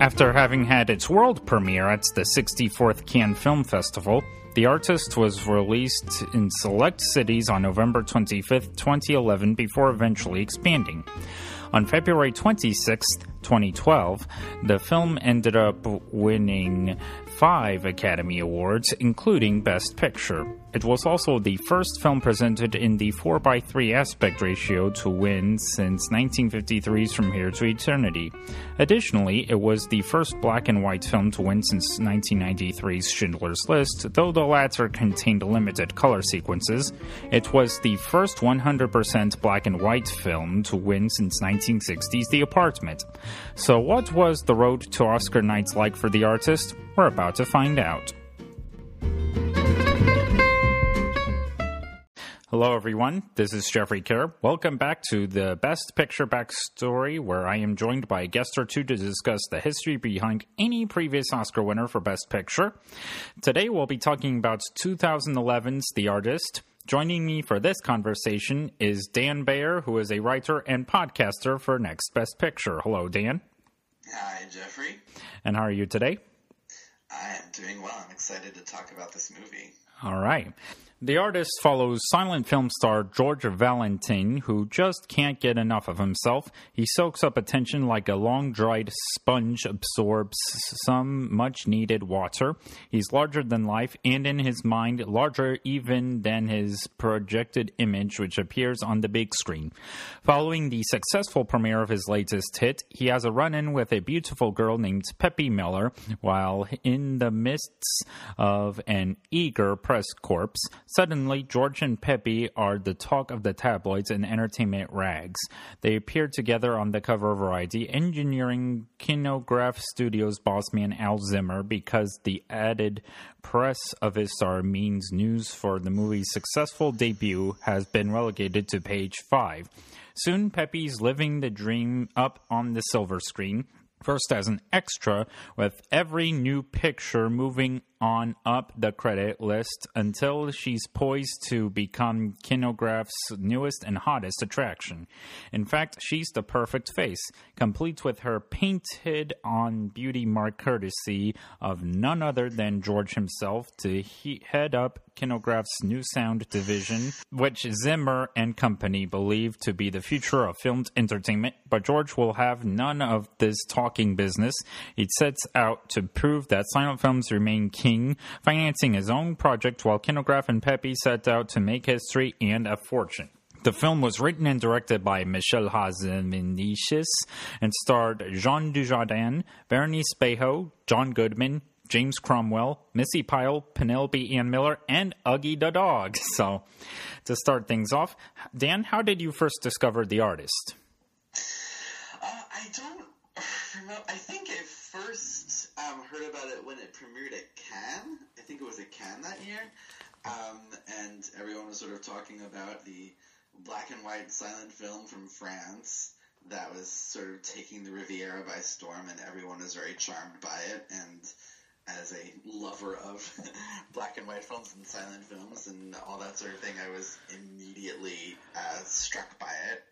After having had its world premiere at the 64th Cannes Film Festival, The Artist was released in select cities on November 25, 2011, before eventually expanding. On February 26, 2012, the film ended up winning five Academy Awards, including Best Picture. It was also the first film presented in the 4x3 aspect ratio to win since 1953's From Here to Eternity. Additionally, it was the first black and white film to win since 1993's Schindler's List, though the latter contained limited color sequences. It was the first 100% black and white film to win since 1960's The Apartment. So, what was the road to Oscar nights like for the artist? We're about to find out. Hello, everyone. This is Jeffrey Kerr. Welcome back to the Best Picture Backstory, where I am joined by a guest or two to discuss the history behind any previous Oscar winner for Best Picture. Today, we'll be talking about 2011's The Artist. Joining me for this conversation is Dan Bayer, who is a writer and podcaster for Next Best Picture. Hello, Dan. Hi, Jeffrey. And how are you today? I am doing well. I'm excited to talk about this movie. All right. The artist follows silent film star George Valentin, who just can't get enough of himself. He soaks up attention like a long dried sponge absorbs some much needed water. He's larger than life, and in his mind, larger even than his projected image, which appears on the big screen. Following the successful premiere of his latest hit, he has a run in with a beautiful girl named Peppy Miller, while in the midst of an eager press corps. Suddenly, George and Peppy are the talk of the tabloids and entertainment rags. They appear together on the cover of Variety, engineering Kinograph Studios bossman Al Zimmer because the added press of his star means news for the movie's successful debut has been relegated to page 5. Soon, Peppy's living the dream up on the silver screen first as an extra, with every new picture moving on up the credit list until she's poised to become Kinograph's newest and hottest attraction. In fact, she's the perfect face, complete with her painted on beauty mark courtesy of none other than George himself to he- head up Kinograph's new sound division, which Zimmer and company believe to be the future of filmed entertainment. But George will have none of this talking business. He sets out to prove that silent films remain king King, financing his own project while Kinograph and Peppy set out to make history and a fortune. The film was written and directed by Michel Hazanavicius and starred Jean Dujardin, Berenice Bejo, John Goodman, James Cromwell, Missi Pyle, Penelope Ann Miller, and Uggie the dog. So, to start things off, Dan, how did you first discover the artist? Uh, I don't remember. I think I first um, heard about it when it premiered at Cannes. I think it was at Cannes that year. Um, and everyone was sort of talking about the black and white silent film from France that was sort of taking the Riviera by storm, and everyone was very charmed by it. And as a lover of black and white films and silent films and all that sort of thing, I was immediately uh, struck by it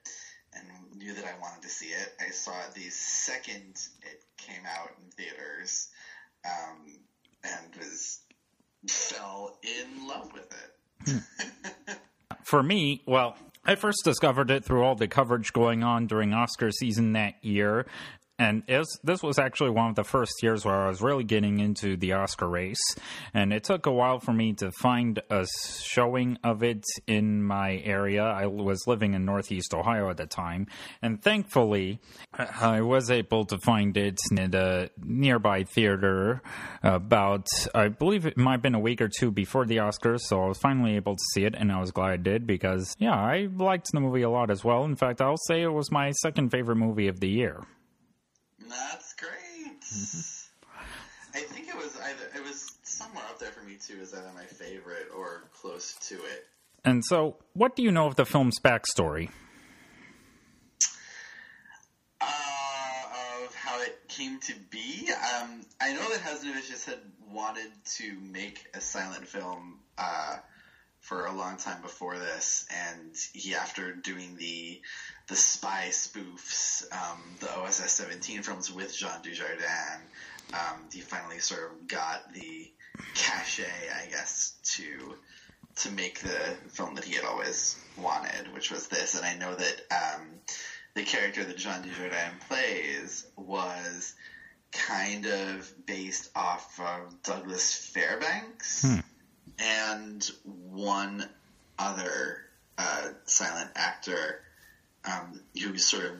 and knew that I wanted to see it. I saw it the second it came out in theaters, um, and was fell in love with it. For me, well, I first discovered it through all the coverage going on during Oscar season that year, and was, this was actually one of the first years where I was really getting into the Oscar race. And it took a while for me to find a showing of it in my area. I was living in Northeast Ohio at the time. And thankfully, I was able to find it in a nearby theater about, I believe it might have been a week or two before the Oscars. So I was finally able to see it. And I was glad I did because, yeah, I liked the movie a lot as well. In fact, I'll say it was my second favorite movie of the year. That's great. I think it was either it was somewhere up there for me too as either my favorite or close to it. And so, what do you know of the film's backstory? Uh, of how it came to be. Um, I know that Hazanavicius had wanted to make a silent film uh, for a long time before this, and he after doing the the spy spoofs, um, the OSS 17 films with Jean Dujardin, um, he finally sort of got the cachet, I guess, to to make the film that he had always wanted, which was this. And I know that um, the character that Jean Dujardin plays was kind of based off of Douglas Fairbanks Hmm. And one other uh, silent actor um, who sort of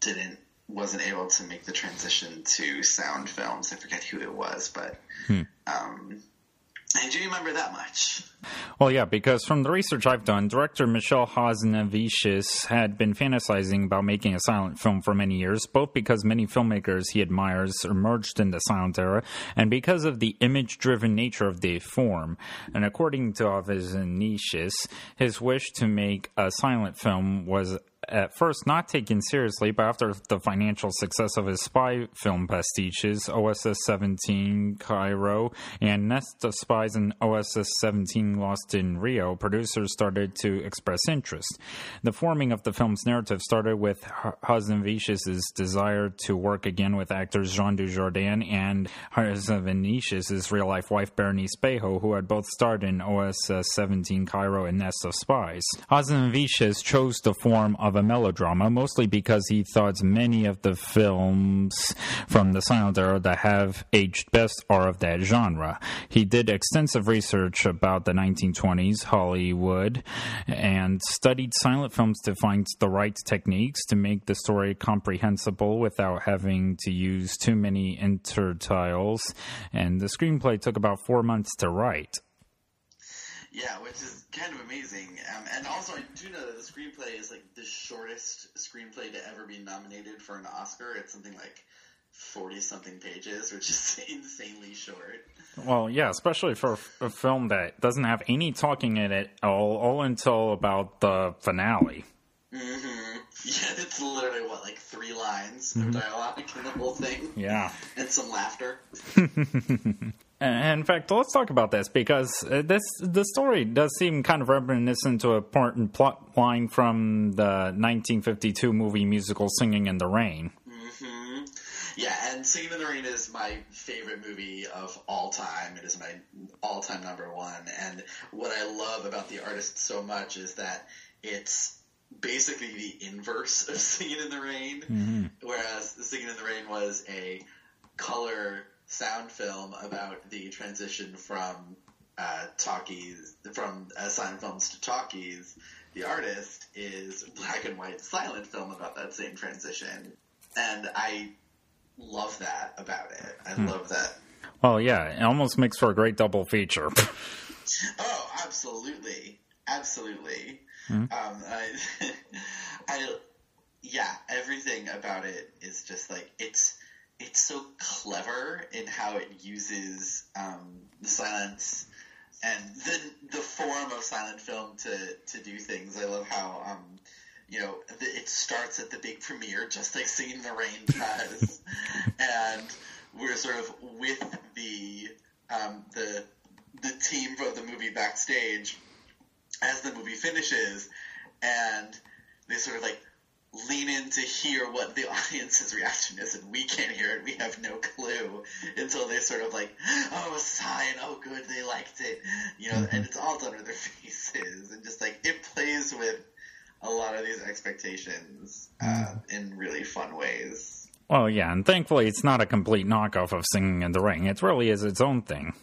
didn't wasn't able to make the transition to sound films. I forget who it was, but um, I do remember that much. Well, yeah, because from the research I've done, director Michel Hazanavicius had been fantasizing about making a silent film for many years, both because many filmmakers he admires emerged in the silent era, and because of the image-driven nature of the form. And according to Hazanavicius, his wish to make a silent film was at first not taken seriously, but after the financial success of his spy film pastiches, OSS 17 Cairo and Nest of Spies and OSS 17 Lost in Rio, producers started to express interest. The forming of the film's narrative started with Hazanavicius' desire to work again with actors Jean Dujardin and Hazanavicius' real life wife Berenice Bejo, who had both starred in OSS 17 Cairo and Nest of Spies. Hazanavicius chose the form of a melodrama, mostly because he thought many of the films from the silent era that have aged best are of that genre. He did extensive research about the 1920s Hollywood and studied silent films to find the right techniques to make the story comprehensible without having to use too many intertitles. And the screenplay took about four months to write. Yeah, which is kind of amazing. Um, and also, I do know that the screenplay is like the shortest screenplay to ever be nominated for an Oscar. It's something like forty something pages, which is insanely short. Well, yeah, especially for a film that doesn't have any talking in it all, all until about the finale. Mm-hmm. Yeah, it's literally what like three lines of dialogue in the whole thing, Yeah. and some laughter. And in fact, let's talk about this because uh, this the story does seem kind of reminiscent to a important plot line from the 1952 movie musical Singing in the Rain. Mm-hmm. Yeah, and Singing in the Rain is my favorite movie of all time. It is my all-time number one. And what I love about the artist so much is that it's basically the inverse of Singing in the Rain. Whereas Singing in the Rain was a color sound film about the transition from uh, talkies, from uh, silent films to talkies. The artist is black and white silent film about that same transition. And I love that about it. I love that. Well, yeah, it almost makes for a great double feature. Oh, absolutely, absolutely. Um, I, I, yeah, everything about it is just like it's it's so clever in how it uses um, the silence and the the form of silent film to to do things. I love how um, you know the, it starts at the big premiere, just like Singing in the Rain does, and we're sort of with the um, the the team of the movie backstage as the movie finishes, and they sort of like lean in to hear what the audience's reaction is, and we can't hear it. We have no clue until they sort of like, oh, a sigh, and oh, good, they liked it, you know. And it's all done with their faces, and just like it plays with a lot of these expectations uh, in really fun ways. well, yeah, and thankfully it's not a complete knockoff of Singing in the Rain. It really is its own thing.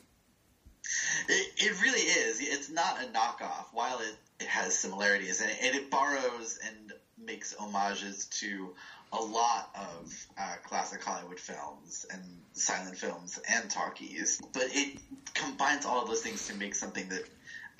It, it really is. It's not a knockoff, while it, it has similarities, and it, and it borrows and makes homages to a lot of uh, classic Hollywood films and silent films and talkies. But it combines all of those things to make something that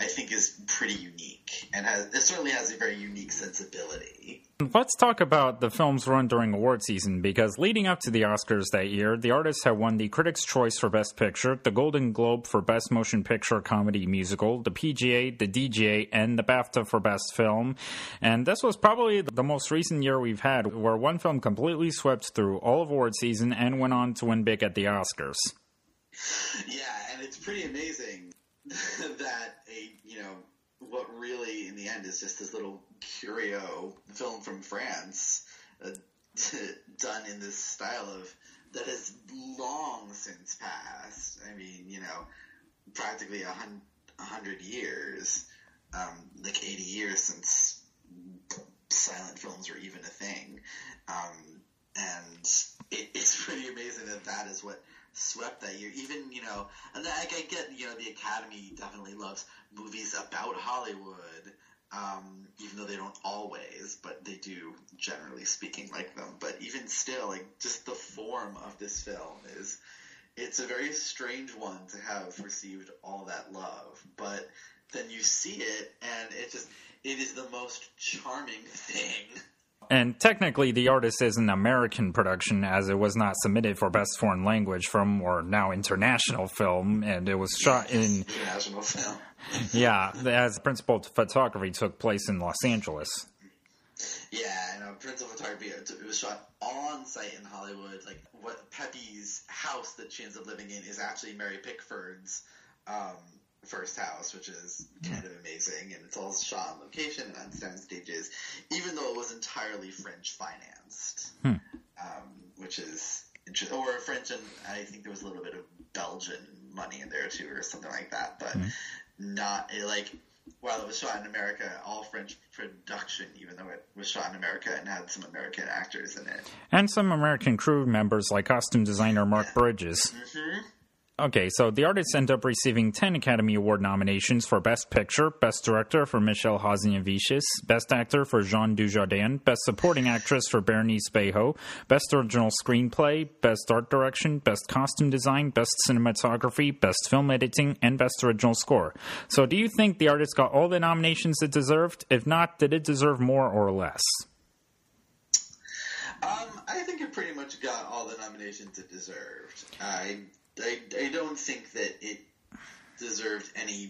I think is pretty unique, and has it certainly has a very unique sensibility. Let's talk about the film's run during award season because leading up to the Oscars that year, the artist had won the Critics' Choice for Best Picture, the Golden Globe for Best Motion Picture Comedy Musical, the PGA, the DGA, and the BAFTA for Best Film. And this was probably the most recent year we've had where one film completely swept through all of award season and went on to win big at the Oscars. Yeah, and it's pretty amazing that a you know what really, in the end, is just this little curio film from France, uh, done in this style of that has long since passed. I mean, you know, practically a hundred years, um, like eighty years since silent films were even a thing, um, and it, it's pretty amazing that that is what swept that year. Even you know, and I, I get you know the Academy definitely loves movies about Hollywood. Um, even though they don't always, but they do, generally speaking, like them. But even still, like just the form of this film is, it's a very strange one to have received all that love. But then you see it, and it just, it is the most charming thing. And technically, The Artist is an American production, as it was not submitted for Best Foreign Language from or now international film, and it was shot in international film. yeah, as principal photography took place in Los Angeles. Yeah, know. Principal photography. It was shot on site in Hollywood. Like what Peppy's house that she ends up living in is actually Mary Pickford's um, first house, which is kind of amazing, and it's all shot on location and on sound stages, even though it was entirely French financed, Hmm. um, which is interesting. Or French, and I think there was a little bit of Belgian money in there too, or something like that, but not eh, like. While it was shot in America, all French production, even though it was shot in America and had some American actors in it. And some American crew members like costume designer Mark Bridges. Okay, so the artists end up receiving 10 Academy Award nominations for Best Picture, Best Director for Michel Hazanavicius, Best Actor for Jean Dujardin, Best Supporting Actress for Bernice Bejo, Best Original Screenplay, Best Art Direction, Best Costume Design, Best Cinematography, Best Film Editing, and Best Original Score. So do you think the artist got all the nominations it deserved? If not, did it deserve more or less? Um, I think it pretty much got all the nominations it deserved. I, I, I don't think that it deserved any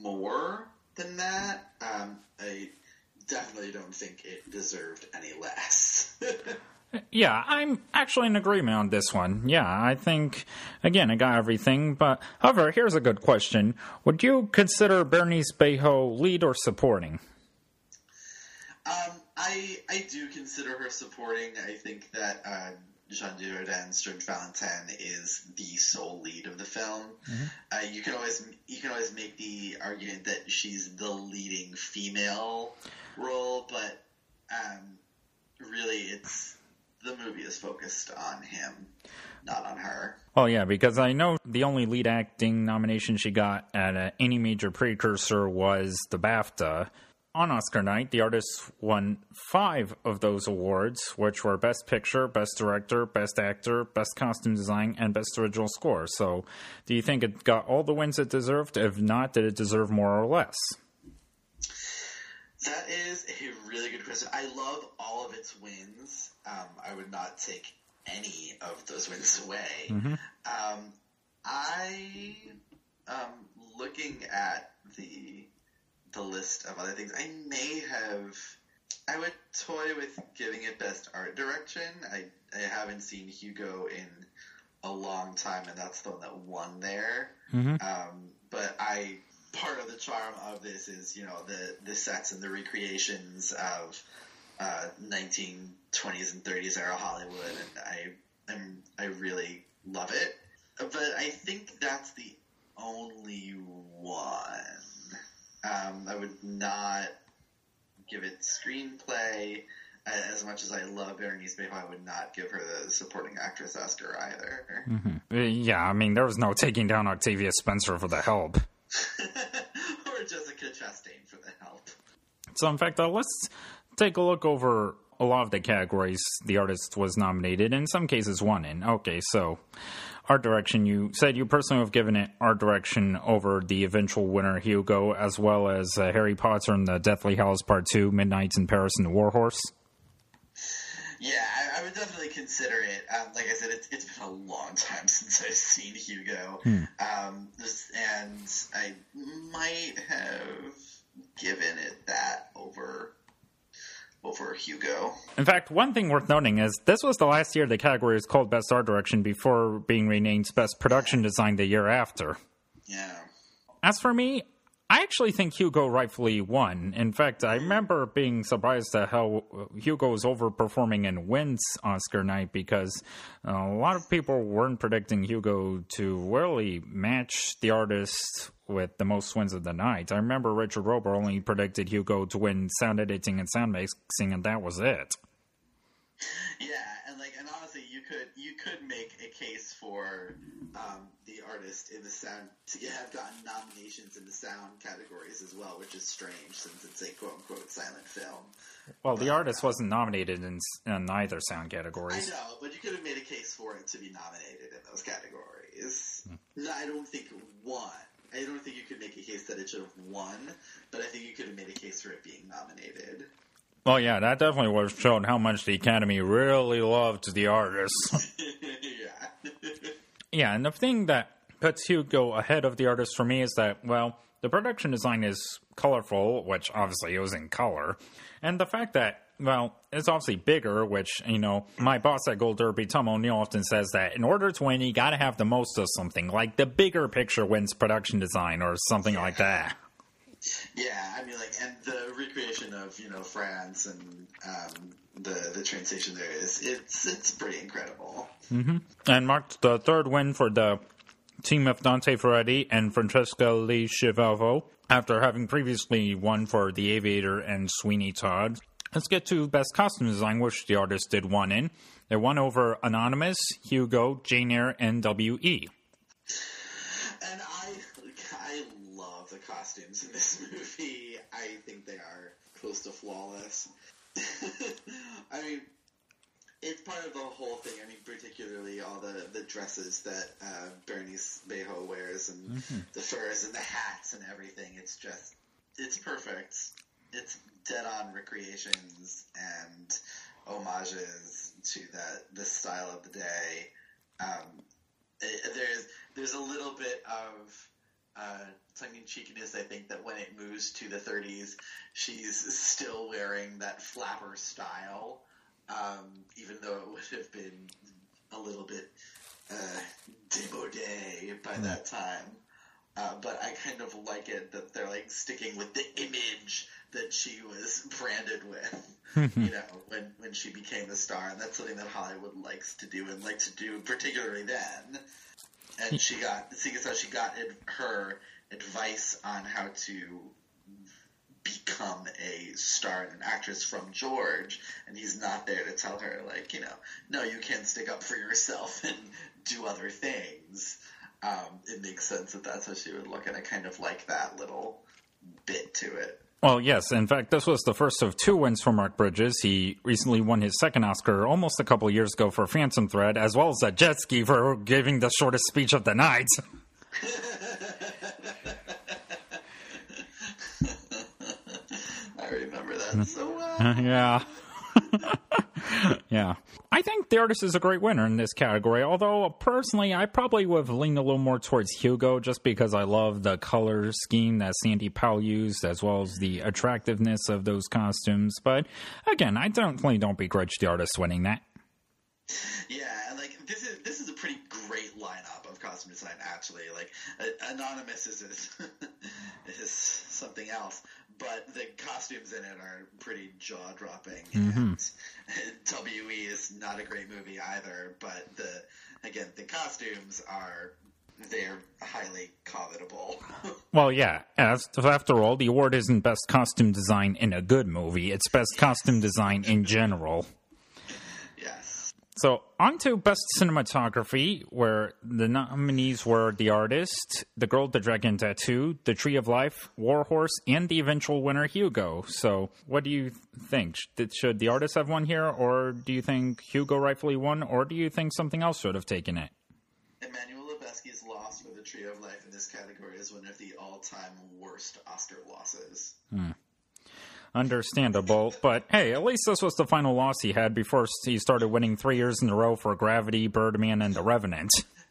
more than that. Um, I definitely don't think it deserved any less. Yeah, I'm actually in agreement on this one. Yeah, I think, again, I got everything. But, however, here's a good question. Would you consider Bernice Bejo lead or supporting? Um, I I do consider her supporting. I think that uh, Jean Dujardin's George Valentin is the sole lead of the film. Uh, you can always you can always make the argument that she's the leading female role, but um, really, it's the movie is focused on him, not on her. Oh, yeah, because I know the only lead acting nomination she got at uh, any major precursor was the BAFTA. On Oscar night, the artist won five of those awards, which were Best Picture, Best Director, Best Actor, Best Costume Design, and Best Original Score. So, do you think it got all the wins it deserved? If not, did it deserve more or less? That is a really good question. I love all of its wins. Um, I would not take any of those wins away. Um, I, um, looking at the the list of other things, I may have. I would toy with giving it best art direction. I I haven't seen Hugo in a long time, and that's the one that won there. Um, but I part of the charm of this is you know the the sets and the recreations of uh, 1920s and 30s era Hollywood, and I I'm, I really love it. But I think that's the only one. Um, I would not give it screenplay. As much as I love Berenice Bejo, I would not give her the supporting actress Oscar either. Uh, Yeah, I mean, there was no taking down Octavia Spencer for the help. or Jessica Chastain for the help. So, in fact, uh, let's take a look over a lot of the categories the artist was nominated, in some cases won in. Okay, so art direction, you said you personally have given it art direction over the eventual winner, Hugo, as well as uh, Harry Potter and the Deathly Hallows Part 2, Midnights in Paris and the Warhorse. Yeah, I, I would definitely consider it. Um, like I said, it's, it's been a long time since I've seen Hugo, um, and I might have given it that over over Hugo. In fact, one thing worth noting is this was the last year the category was called Best Art Direction before being renamed Best Production Design the year after. Yeah, As for me, I actually think Hugo rightfully won. In fact, I remember being surprised at how Hugo was overperforming in wins Oscar night because uh, a lot of people weren't predicting Hugo to really match the artist with the most wins of the night. I remember Richard Roeper only predicted Hugo to win sound editing and sound mixing, and that was it. Yeah, and like, and honestly, you could you could make a case for um, the artist in the sound to have gotten nominations in the sound categories as well, which is strange since it's a quote unquote silent film. Well, the artist wasn't nominated in, in either sound categories. I know, but you could have made a case for it to be nominated in those categories. No, I don't think one. I don't think you could make a case that it should have won, but I think you could have made a case for it being nominated. Well, yeah, that definitely was showing how much the Academy really loved the artist. yeah. yeah, and the thing that puts Hugo ahead of the artist for me is that, well, the production design is colorful, which obviously it was in color, and the fact that, well, it's obviously bigger, which, you know, my boss at Gold Derby, Tom O'Neil, often says that in order to win, you gotta have the most of something, like the bigger picture wins production design or something like that. Yeah, I mean, like, and the recreation of you know France and um, the the train station there is it's it's pretty incredible. Mm-hmm. And marked the third win for the team of Dante Ferretti and Francesca Lo Schiavo after having previously won for The Aviator and Sweeney Todd. Let's get to Best Costume Design, which the artist did one in. They won over Anonymous, Hugo, Jane Eyre, and W.E. And I I love the in this movie. I think they are close to flawless. I mean, it's part of the whole thing. I mean, particularly all the, the dresses that uh, Bernice Bejo wears and the furs and the hats and everything. It's just, it's perfect. It's dead on recreations and homages to that the style of the day. Um, it, there's there's a little bit of uh, tongue in cheekiness. I think that when it moves to the 30s, she's still wearing that flapper style, um, even though it would have been a little bit uh, démodé by that time. Uh, but I kind of like it that they're like sticking with the image that she was branded with, you know, when when she became a star, and that's something that Hollywood likes to do and likes to do particularly then. And she got, seeing as she got her advice on how to become a star and an actress from George, and he's not there to tell her like, you know, no, you can't stick up for yourself and do other things. Um, it makes sense that that's how she would look, and I kind of like that little bit to it. Well, yes. In fact, this was the first of two wins for Mark Bridges. He recently won his second Oscar almost a couple of years ago for Phantom Thread, as well as a jet ski for giving the shortest speech of the night. I remember that so well. yeah. yeah. I think the artist is a great winner in this category, although personally, I probably would have leaned a little more towards Hugo just because I love the color scheme that Sandy Powell used, as well as the attractiveness of those costumes. But again, I definitely don't begrudge the artist winning that. Yeah, like this is this is a pretty great lineup of costume design. Actually, like uh, Anonymous is is, is something else, but the costumes in it are pretty jaw dropping. Mm-hmm. And W.E. is not a great movie either, but the again the costumes are they're highly covetable. Well, yeah. As, after all, the award isn't best costume design in a good movie; it's best costume design in general. So, on to Best Cinematography, where the nominees were The Artist, The Girl with the Dragon Tattoo, The Tree of Life, Warhorse, and the eventual winner, Hugo. So, what do you think? Should- Should The Artist have won here, or do you think Hugo rightfully won, or do you think something else should have taken it? Emmanuel Lubezki's loss for the Tree of Life in this category is one of the all-time worst Oscar losses. Hmm. Understandable, but hey, at least this was the final loss he had before he started winning three years in a row for Gravity, Birdman, and The Revenant.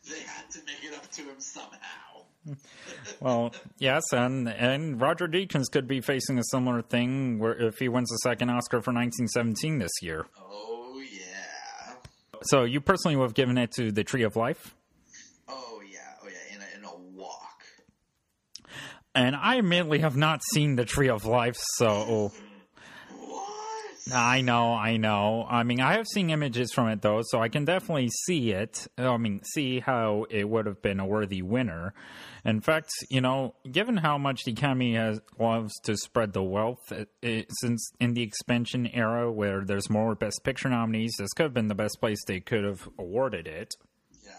They had to make it up to him somehow. Well, yes, and and Roger Deakins could be facing a similar thing where if he wins the second Oscar for 1917 this year. Oh yeah. So you personally would have given it to The Tree of Life? Oh yeah. Oh yeah. In a, in a walk. And I admittedly have not seen the Tree of Life, so What? I know, I know. I mean, I have seen images from it though, so I can definitely see it. I mean, see how it would have been a worthy winner. In fact, you know, given how much the Academy has loves to spread the wealth, it, it, since in the expansion era where there's more Best Picture nominees, this could have been the best place they could have awarded it. Yeah.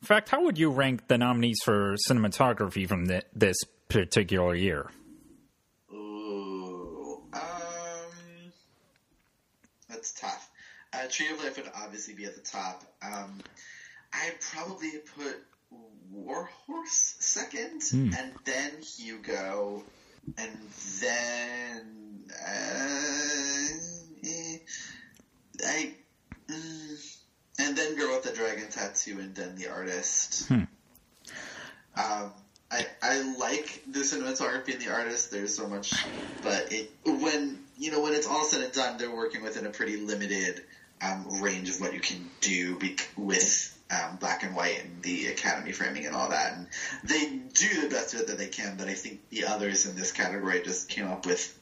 In fact, how would you rank the nominees for cinematography from thi- this particular year? Ooh. Um. That's tough. Uh, Tree of Life would obviously be at the top. Um, I'd probably put Warhorse second, and then Hugo, and then uh, eh, I, mm, and then Girl with the Dragon Tattoo, and then The Artist. Hmm. Um, I I like the cinematography and the artist. There's so much, but it when you know when it's all said and done, they're working within a pretty limited um, range of what you can do bec- with um, black and white and the academy framing and all that. And they do the best of it that they can. But I think the others in this category just came up with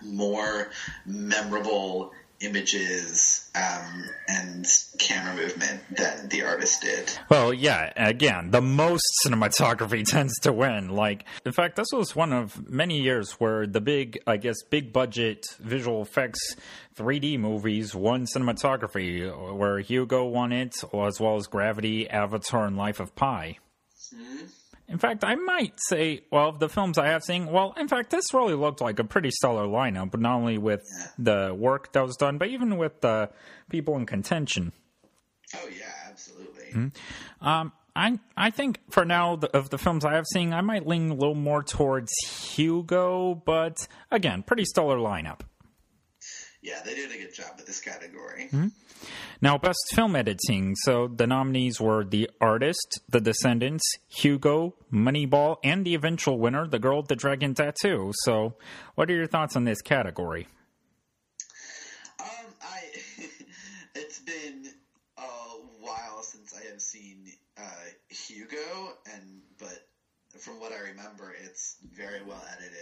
more memorable images um, and camera movement than the artist did. Well, yeah, again, the most cinematography tends to win. Like, in fact, this was one of many years where the big, I guess, big budget visual effects 3D movies won cinematography, where Hugo won it, as well as Gravity, Avatar, and Life of Pi. In fact, I might say, well, of the films I have seen, well, in fact, this really looked like a pretty stellar lineup, but not only with the work that was done, but even with the people in contention. Oh yeah, absolutely. Um, I I think for now the, of the films I have seen, I might lean a little more towards Hugo, but again, pretty stellar lineup. Yeah, they did a good job with this category. Now, best film editing. So the nominees were The Artist, The Descendants, Hugo, Moneyball, and the eventual winner, The Girl with the Dragon Tattoo. So, what are your thoughts on this category? Um, I it's been a while since I have seen uh, Hugo, and but from what I remember, it's very well edited,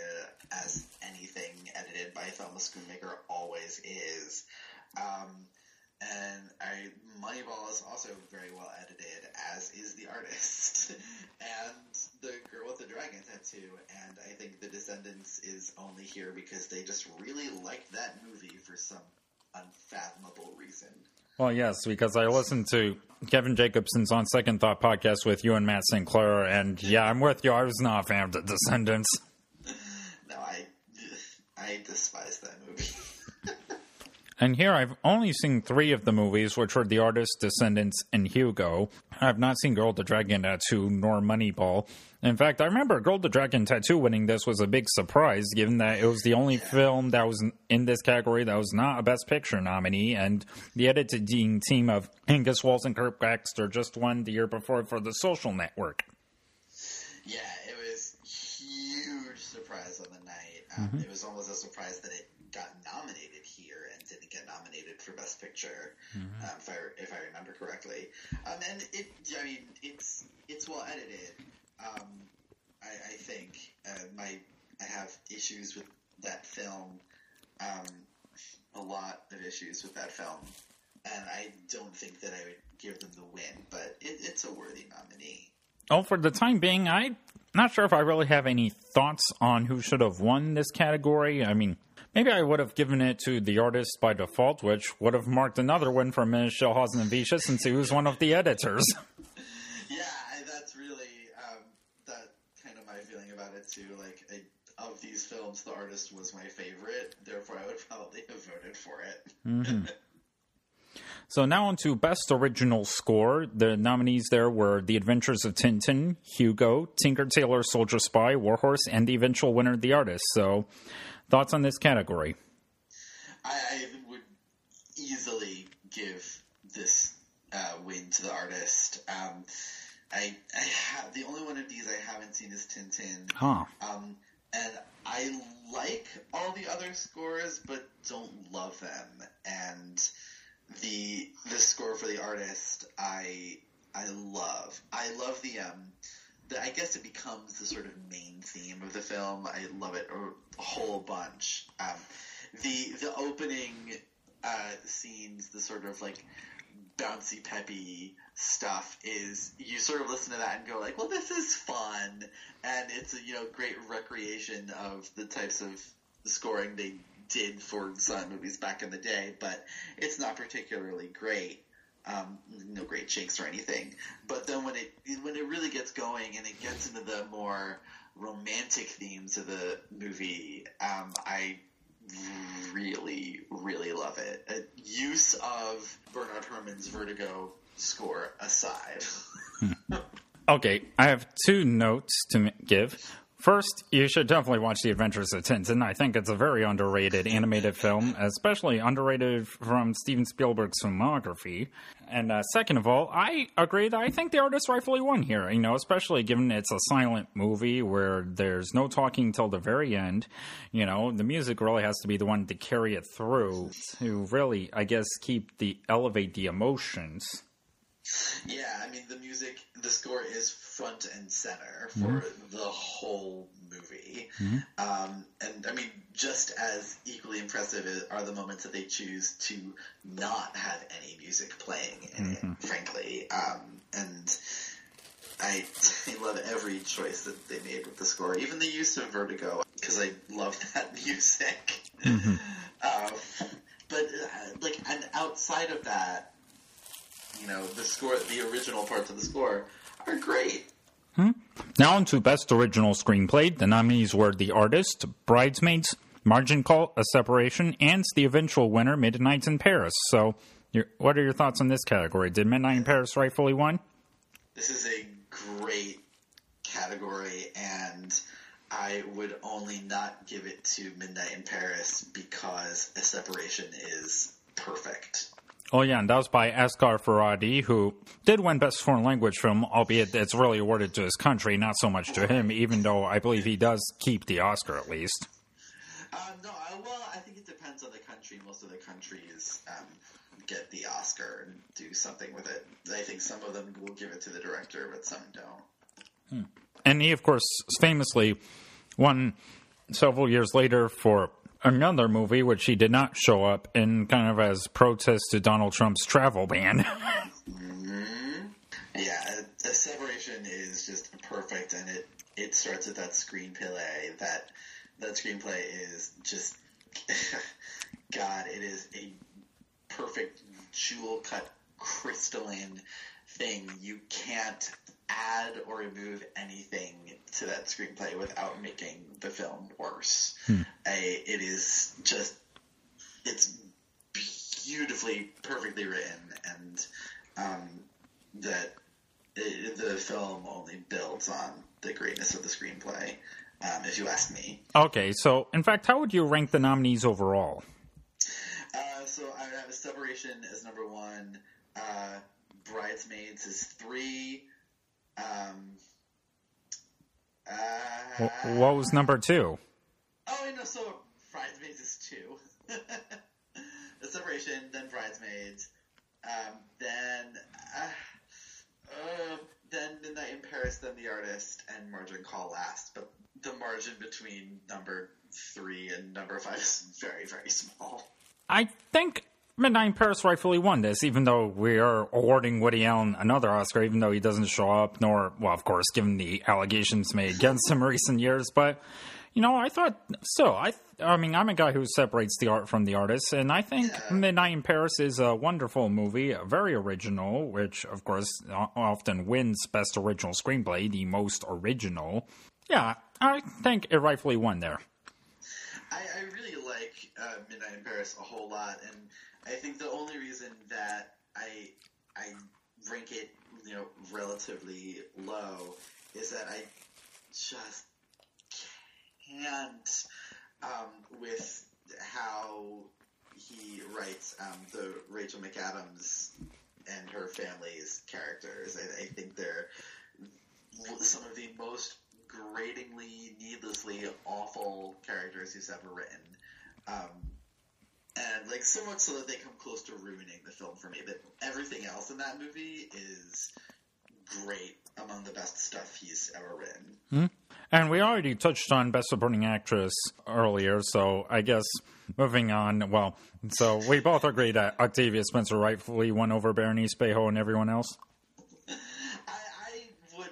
as anything edited by Thelma Schoonmaker always is. Um, and I Moneyball is also very well edited, as is the artist, and the girl with the dragon tattoo. And I think the Descendants is only here because they just really liked that movie for some unfathomable reason. Well, yes, because I listened to Kevin Jacobson's On Second Thought podcast with you and Matt Sinclair, and yeah, I'm with you. I was not a fan of The Descendants. No, I I despise that movie. And here I've only seen three of the movies, which were The Artist, Descendants, and Hugo. I've not seen Girl the Dragon Tattoo nor Moneyball. In fact, I remember Girl the Dragon Tattoo winning this was a big surprise, given that it was the only film that was in this category that was not a Best Picture nominee, and the editing team of Angus Walls and Kirk Baxter just won the year before for The Social Network. yeah, it was huge surprise on the night. Um, It was almost a surprise that it got nominated here and didn't get nominated for Best Picture, um, if I if I remember correctly. Um, and it, I mean, it's it's well edited. Um, I, I think uh, my I have issues with that film. Um, a lot of issues with that film, and I don't think that I would give them the win, but it, it's a worthy nominee. Oh, for the time being, I'm not sure if I really have any thoughts on who should have won this category. I mean, maybe I would have given it to the artist by default, which would have marked another win for Michelle Visha since he was one of the editors. Yeah, that's really um, that kind of my feeling about it too. Like, I, of these films, the artist was my favorite. Therefore, I would probably have voted for it. So now on to Best Original Score. The nominees there were The Adventures of Tintin, Hugo, Tinker Tailor Soldier Spy, Warhorse, and the eventual winner, The Artist. So, thoughts on this category? I, I would easily give this uh, win to the artist. Um, I, I have the only one of these I haven't seen is Tintin. Huh. Um, and I like all the other scores, but don't love them. And the the score for the artist, I I love. I love the um the, I guess it becomes the sort of main theme of the film. I love it a, whole bunch. Um, the the opening uh, scenes, the sort of like bouncy peppy stuff is you sort of listen to that and go like, well, this is fun, and it's a you know great recreation of the types of scoring they did for silent movies back in the day, but it's not particularly great. Um, no great chinks or anything. But then when it when it really gets going and it gets into the more romantic themes of the movie, um, I really really love it. Use of Bernard Herrmann's Vertigo score aside. okay, I have two notes to give. First, you should definitely watch The Adventures of Tintin. I think it's a very underrated animated film, especially underrated from Steven Spielberg's filmography. And uh, second of all, I agree that I think the artist rightfully won here, you know, especially given it's a silent movie where there's no talking till the very end. You know, the music really has to be the one to carry it through to really, I guess, keep the elevate the emotions. Yeah, I mean the music, the score is front and center for mm-hmm. the whole movie, mm-hmm. um, and I mean just as equally impressive are the moments that they choose to not have any music playing in mm-hmm. it. Frankly, um, and I, I love every choice that they made with the score, even the use of Vertigo because I love that music. Mm-hmm. Uh, but uh, like, and outside of that you know, the score, the original parts of the score are great. Hmm. Now on to Best Original Screenplay. The nominees were The Artist, Bridesmaids, Margin Call, A Separation, and the eventual winner, Midnight in Paris. So, what are your thoughts on this category? Did Midnight in Paris rightfully win? This is a great category, and I would only not give it to Midnight in Paris because A Separation is perfect. Oh yeah, and that was by Asghar Farhadi, who did win Best Foreign Language Film, albeit it's really awarded to his country, not so much to him. Even though I believe he does keep the Oscar at least. Um, no, I, well, I think it depends on the country. Most of the countries um, get the Oscar and do something with it. I think some of them will give it to the director, but some don't. Hmm. And he, of course, famously won several years later for another movie which he did not show up in kind of as protest to Donald Trump's travel ban. mm-hmm. Yeah, the separation is just perfect, and it it starts with that screenplay. That that screenplay is just God. It is a perfect jewel cut crystalline thing. You can't add or remove anything to that screenplay without making the film worse. Hmm. I, it is just it's beautifully, perfectly written, and um, that it, the film only builds on the greatness of the screenplay. Um, if you ask me. Okay, so in fact, how would you rank the nominees overall? Uh, so I would have a separation as number one. Uh, Bridesmaids is three. Um, uh, what was number two? Oh, I know. So Bridesmaids is two. the Separation, then Bridesmaids, um, then uh, uh, then Midnight in Paris, then The Artist, and Margin Call last. But the margin between number three and number five is very very small. I think Midnight in Paris rightfully won this, even though we are awarding Woody Allen another Oscar, even though he doesn't show up, nor, well, of course, given the allegations made against him recent years. But, you know, I thought, still, I, I mean, I'm a guy who separates the art from the artist, and I think. Midnight in Paris is a wonderful movie, very original, which, of course, often wins Best Original Screenplay, the most original. Yeah, I think it rightfully won there. I, I really like uh, Midnight in Paris a whole lot, and I think the only reason that I I rank it, you know, relatively low is that I just can't um, with how he writes um, the Rachel McAdams and her family's characters. I, I think they're some of the most gratingly, needlessly awful characters he's ever written. Um, and like so much so that they come close to ruining the film for me. But everything else in that movie is great among the best stuff he's ever written. Hmm? And we already touched on Best Supporting Actress earlier, so I guess moving on. Well, so we both agree that Octavia Spencer rightfully won over Berenice Bejo and everyone else. I, I would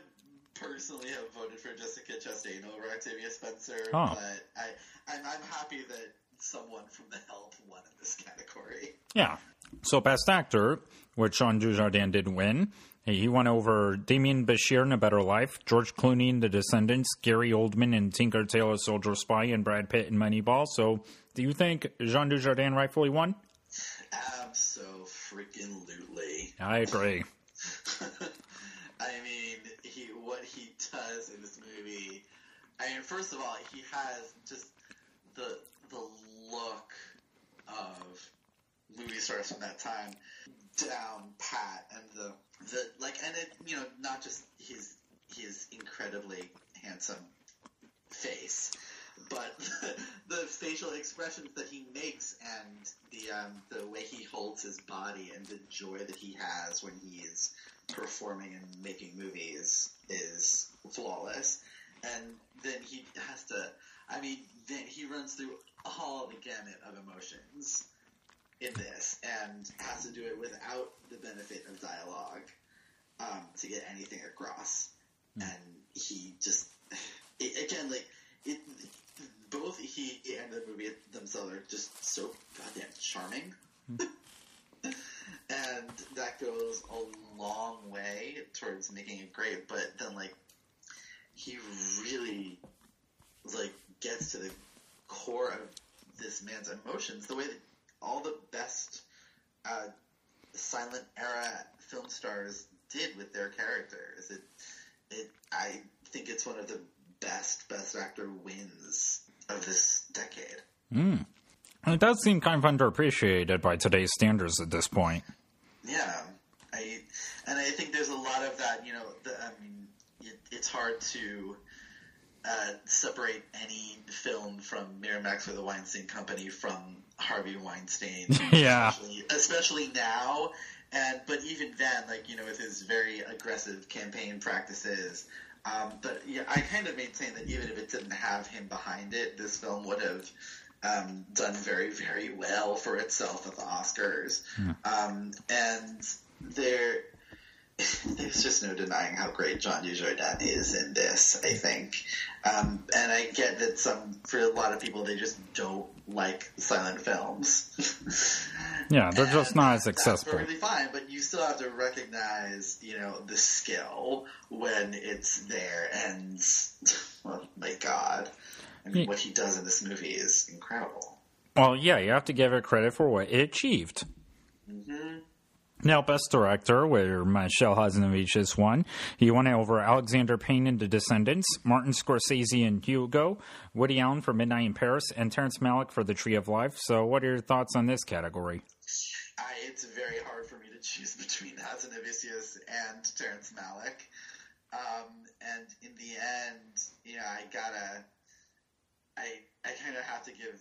personally have voted for Jessica Chastain over Octavia Spencer, Oh. but I, I'm, I'm happy that someone from The Help won in this category. Yeah. So Best Actor, which Jean Dujardin did win. He won over Demián Bichir in A Better Life, George Clooney in The Descendants, Gary Oldman in Tinker Tailor Soldier Spy, and Brad Pitt in Moneyball. So do you think Jean Dujardin rightfully won? Absolutely. I agree. I mean, he what he does in this movie. I mean, first of all, he has just the the look of movie stars from that time, down pat, and the the like, and it you know not just his his incredibly handsome face, but the, the facial expressions that he makes and the um, the way he holds his body and the joy that he has when he is performing and making movies is flawless. And then he has to, I mean, then he runs through all the gamut of emotions in this and has to do it without the benefit of dialogue um, to get anything across. And he just, it, again, like, it, both he and the movie themselves are just so goddamn charming. and that goes a long way towards making it great. But then, like, he really like gets to the core of this man's emotions the way that all the best uh, silent era film stars did with their characters. It, it, I think it's one of the best best actor wins of this decade. Mm. It does seem kind of underappreciated by today's standards at this point. Yeah, I and I think there's a lot of that. You know, the, I mean, it, it's hard to uh, separate any film from Miramax or the Weinstein Company from Harvey Weinstein. Yeah. especially, especially now. And but even then, like you know, with his very aggressive campaign practices. Um, but yeah, I kind of maintain that even if it didn't have him behind it, this film would have um, done very, very well for itself at the Oscars. Um, and there, there's just no denying how great Jean Dujardin is in this. I think, um, and I get that some for a lot of people they just don't like silent films. Yeah, they're just not as That's accessible. perfectly fine, but you still have to recognize, you know, the skill when it's there. And oh my God, I mean, Yeah. what he does in this movie is incredible. Well, yeah, you have to give it credit for what it achieved. Mm-hmm. Now, Best Director, where Michel Hazanavicius won. He won over Alexander Payne in The Descendants, Martin Scorsese in Hugo, Woody Allen for Midnight in Paris, and Terrence Malick for The Tree of Life. So, what are your thoughts on this category? I, it's very hard for me to choose between Hazanavicius and Terrence Malick. Um, and in the end, yeah, I gotta, I, I kind of have to give,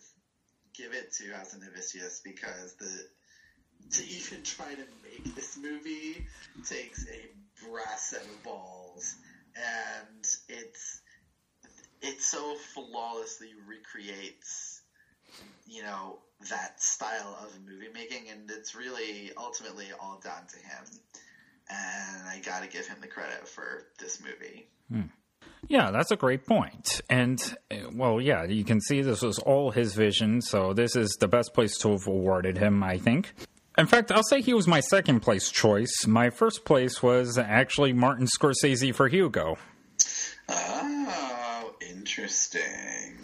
give it to Hazanavicius because the, to even try to make this movie takes a brass of balls, and it's, it so flawlessly recreates you know that style of movie making and it's really ultimately all down to him and i gotta give him the credit for this movie Yeah, that's a great point. And, uh, well, yeah, you can see this was all his vision, so this is the best place to have awarded him, I think. In fact, I'll say he was my second place choice. My first place was actually Martin Scorsese for Hugo. oh interesting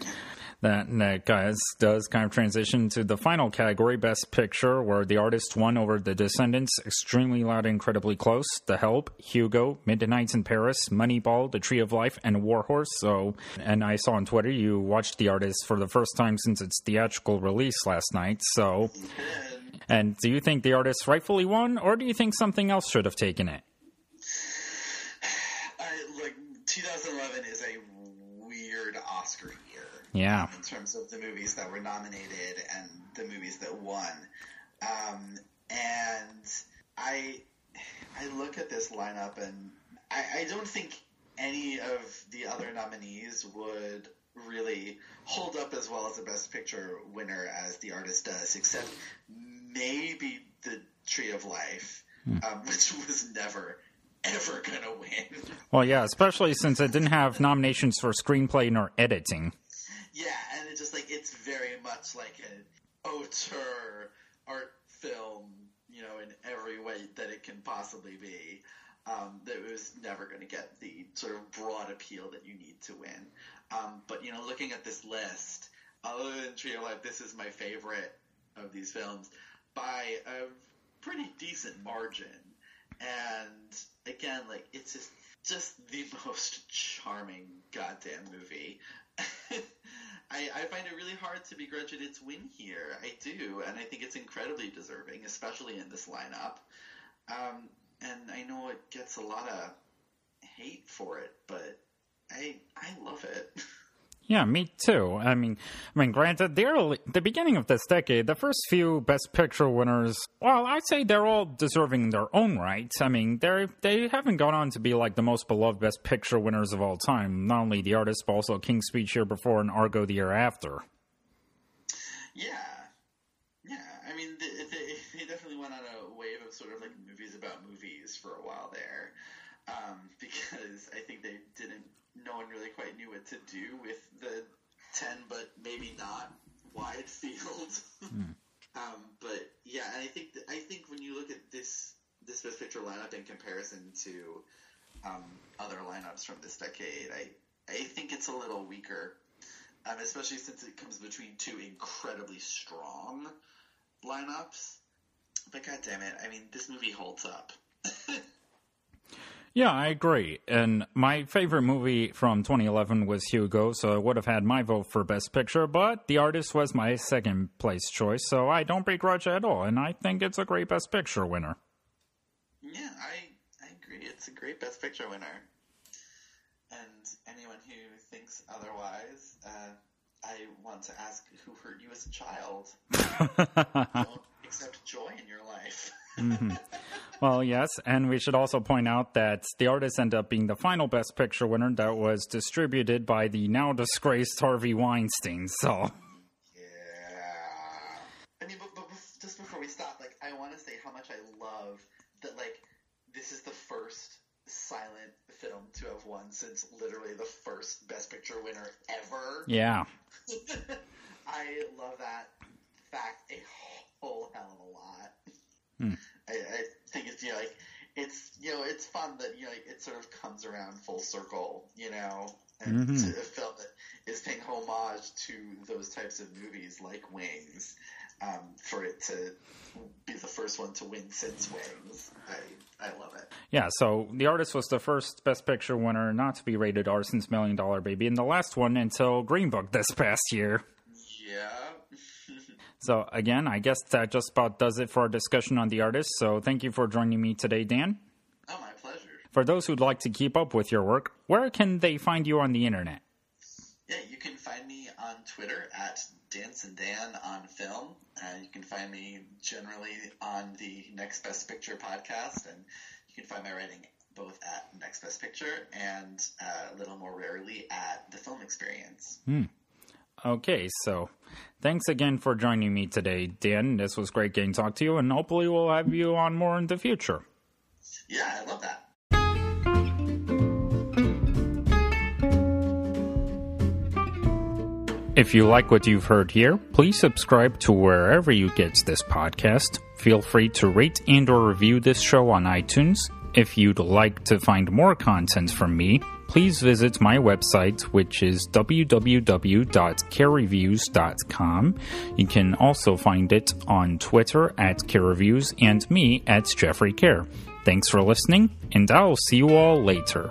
That, that guys does kind of transition to the final category, Best Picture, where the artist won over The Descendants, Extremely Loud, Incredibly Close, The Help, Hugo, Midnights in Paris, Moneyball, The Tree of Life, and War Horse. So, and I saw on Twitter you watched the artist for the first time since its theatrical release last night. So, and do you think the artist rightfully won, or do you think something else should have taken it? I, like 2011 is a weird oscar year Yeah. in terms of the movies that were nominated and the movies that won. Um, and I I look at this lineup and I, I don't think any of the other nominees would really hold up as well as the Best Picture winner as the artist does, except maybe the Tree of Life, um, which was never ever gonna win. Well, yeah, especially since it didn't have nominations for screenplay nor editing. Yeah, and it's just like it's very much like an auteur art film, you know, in every way that it can possibly be. Um, that was never going to get the sort of broad appeal that you need to win. Um, but you know, looking at this list, other than Tree of Life, this is my favorite of these films by a pretty decent margin. And again, like it's just just the most charming goddamn movie. I, I find it really hard to begrudge it its win here. I do, and I think it's incredibly deserving, especially in this lineup. Um, and I know it gets a lot of hate for it, but I I love it. Yeah, me too. I mean, I mean, granted, the early, the beginning of this decade, the first few Best Picture winners, well, I'd say they're all deserving in their own right. I mean, they they haven't gone on to be like the most beloved Best Picture winners of all time. Not only the artist, but also King's Speech year before and Argo the year after. Yeah, yeah. I mean, they, they, definitely went on a wave of sort of like movies about movies for a while there, um, because I think they didn't no one really quite knew what to do with the ten, but maybe not wide field. Mm. um, but yeah, and I think I think when you look at this this best picture lineup in comparison to um, other lineups from this decade, I I think it's a little weaker, um, especially since it comes between two incredibly strong lineups. But god damn it, I mean, this movie holds up. Yeah, I agree. And my favorite movie from 2011 was Hugo, so I would have had my vote for Best Picture, but The Artist was my second place choice, so I don't begrudge it at all, and I think it's a great Best Picture winner. Yeah, I, I agree. It's a great Best Picture winner. And anyone who thinks otherwise, uh, I want to ask who hurt you as a child? don't accept joy in your life. Mm-hmm. Well, yes, and we should also point out that The Artist ended up being the final Best Picture winner that was distributed by the now disgraced Harvey Weinstein. So. Yeah. I mean, but, but just before we stop, like, I want to say how much I love that, like, this is the first silent film to have won since literally the first Best Picture winner ever. Yeah. I love that fact a whole hell of a lot. Hmm. I, I think it's you know like it's you know it's fun that you know like, it sort of comes around full circle, you know, and Mhm. to a film that is paying homage to those types of movies like Wings, um, for it to be the first one to win since Wings. I I love it. Yeah, so The Artist was the first Best Picture winner not to be rated R since Million Dollar Baby, and the last one until Green Book this past year. Yeah. So, again, I guess that just about does it for our discussion on The Artist. So, thank you for joining me today, Dan. oh, my pleasure. For those who'd like to keep up with your work, where can they find you on the internet? Yeah, you can find me on Twitter at Dance and Dan on Film. Uh, you can find me generally on the Next Best Picture podcast, and you can find my writing both at Next Best Picture and uh, a little more rarely at The Film Experience. Okay, so thanks again for joining me today, Dan. This was great getting to talk to you, and hopefully we'll have you on more in the future. Yeah, I love that. If you like what you've heard here, please subscribe to wherever you get this podcast. Feel free to rate and or review this show on iTunes. If you'd like to find more content from me, please visit my website, which is www.carereviews.com. You can also find it on Twitter at carereviews and me at Jeffrey Care. Thanks for listening, and I'll see you all later.